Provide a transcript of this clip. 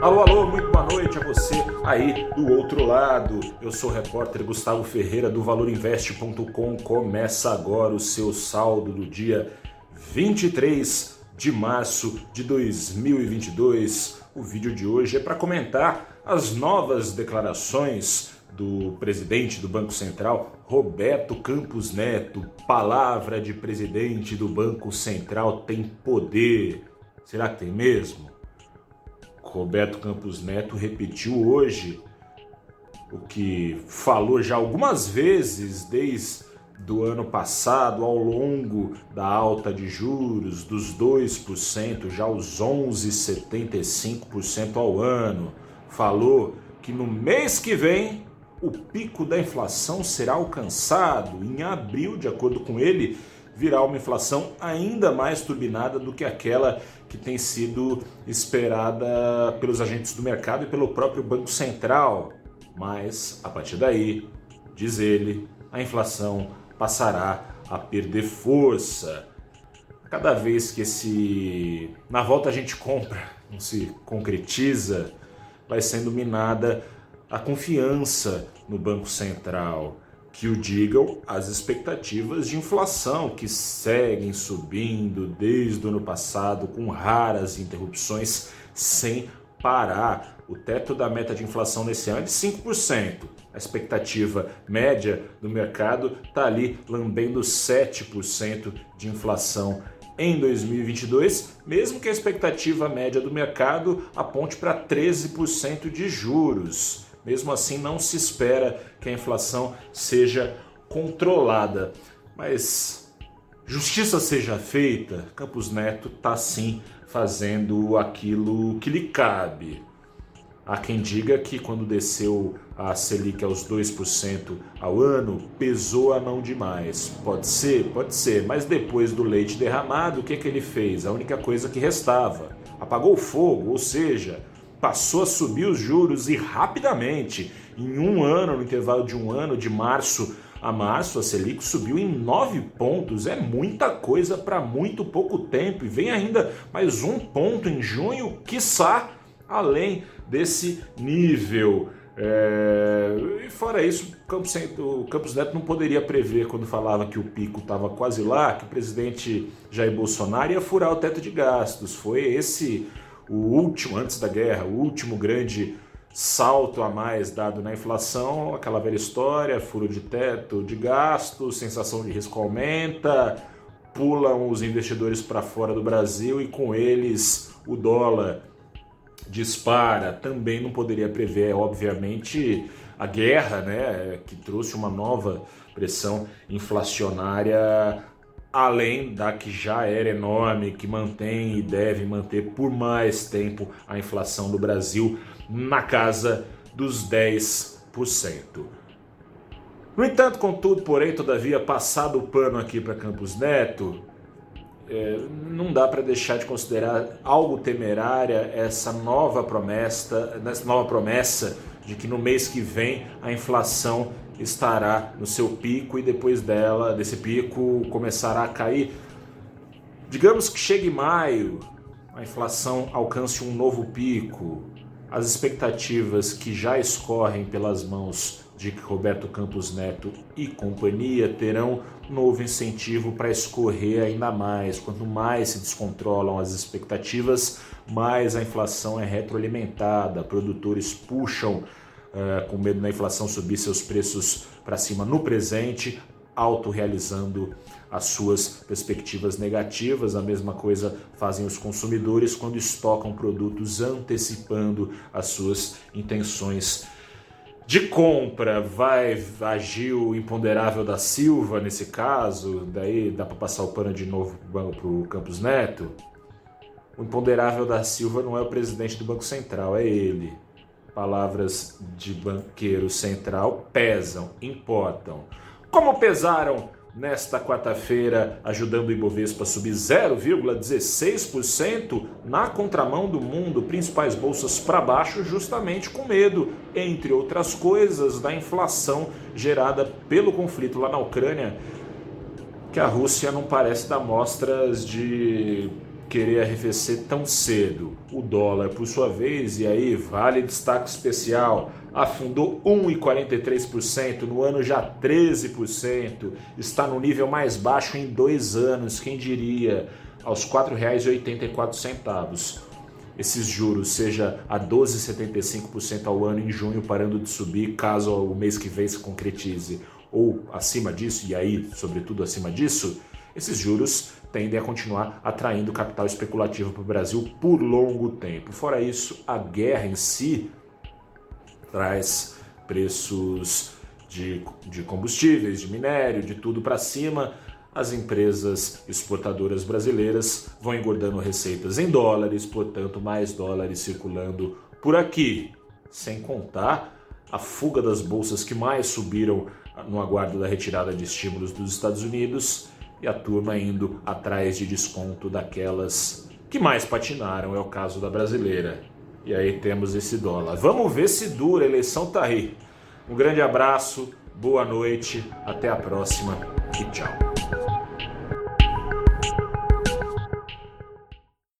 Alô, alô, muito boa noite a você aí do outro lado. Eu sou o repórter Gustavo Ferreira do ValorInvest.com. Começa agora o seu saldo do dia 23 de março de 2022. O vídeo de hoje é para comentar as novas declarações do presidente do Banco Central, Roberto Campos Neto. Palavra de presidente do Banco Central tem poder. Será que tem mesmo? Roberto Campos Neto repetiu hoje o que falou já algumas vezes desde do ano passado, ao longo da alta de juros dos 2%, já os 11,75% ao ano. Falou que no mês que vem o pico da inflação será alcançado. Em abril, de acordo com ele, virá uma inflação ainda mais turbinada do que aquela que tem sido esperada pelos agentes do mercado e pelo próprio Banco Central. Mas, a partir daí, diz ele, a inflação passará a perder força. Cada vez que esse na volta a gente compra não se concretiza, vai sendo minada a confiança no Banco Central que o digam as expectativas de inflação que seguem subindo desde o ano passado com raras interrupções sem parar. O teto da meta de inflação nesse ano é de 5%. A expectativa média do mercado está ali lambendo 7% de inflação em 2022, mesmo que a expectativa média do mercado aponte para 13% de juros. Mesmo assim, não se espera que a inflação seja controlada. Mas justiça seja feita, Campos Neto está sim fazendo aquilo que lhe cabe. Há quem diga que quando desceu a Selic aos 2% ao ano, pesou a mão demais. Pode ser, pode ser, mas depois do leite derramado, o que, que ele fez? A única coisa que restava. Apagou o fogo, ou seja, passou a subir os juros e rapidamente, em um ano, no intervalo de um ano, de março a março, a Selic subiu em 9 pontos. É muita coisa para muito pouco tempo. E vem ainda mais um ponto em junho, quiçá além desse nível. É... E fora isso, Campos, o Campos Neto não poderia prever quando falava que o pico estava quase lá, que o presidente Jair Bolsonaro ia furar o teto de gastos. Foi esse o último, antes da guerra, o último grande salto a mais dado na inflação, aquela velha história, furo de teto de gasto, sensação de risco aumenta, pulam os investidores para fora do Brasil e com eles o dólar dispara. Também não poderia prever, obviamente, a guerra, né, que trouxe uma nova pressão inflacionária além da que já era enorme, que mantém e deve manter por mais tempo a inflação do Brasil na casa dos 10%. No entanto, contudo, porém, todavia, passado o pano aqui para Campos Neto, é, não dá para deixar de considerar algo temerária essa nova promessa, essa nova promessa de que no mês que vem a inflação estará no seu pico e depois dela, desse pico, começará a cair. Digamos que chegue maio, a inflação alcance um novo pico. As expectativas que já escorrem pelas mãos de Roberto Campos Neto e companhia terão novo incentivo para escorrer ainda mais. Quanto mais se descontrolam as expectativas, mais a inflação é retroalimentada, produtores puxam com medo da inflação subir seus preços para cima no presente, autorrealizando as suas perspectivas negativas. A mesma coisa fazem os consumidores quando estocam produtos antecipando as suas intenções de compra. Vai agir o imponderável da Silva nesse caso? Daí dá para passar o pano de novo para o Campos Neto? O imponderável da Silva não é o presidente do Banco Central, é ele palavras de banqueiro central pesam, importam. Como pesaram nesta quarta-feira, ajudando o Ibovespa a subir 0,16% na contramão do mundo, principais bolsas para baixo, justamente com medo, entre outras coisas, da inflação gerada pelo conflito lá na Ucrânia, que a Rússia não parece dar mostras de querer arrefecer tão cedo. O dólar, por sua vez, e aí vale destaque especial, afundou 1,43%, no ano já 13%, está no nível mais baixo em dois anos, quem diria, aos R$ 4,84. Esses juros, seja a 12,75% ao ano em junho, parando de subir, caso o mês que vem se concretize, ou acima disso, e aí, sobretudo acima disso, esses juros tendem a continuar atraindo capital especulativo para o Brasil por longo tempo. Fora isso, a guerra em si traz preços de, de combustíveis, de minério, de tudo para cima. As empresas exportadoras brasileiras vão engordando receitas em dólares, portanto, mais dólares circulando por aqui. Sem contar a fuga das bolsas que mais subiram no aguardo da retirada de estímulos dos Estados Unidos e a turma indo atrás de desconto daquelas que mais patinaram, é o caso da brasileira. E aí temos esse dólar. Vamos ver se dura, a eleição tá aí. Um grande abraço, boa noite, até a próxima e tchau.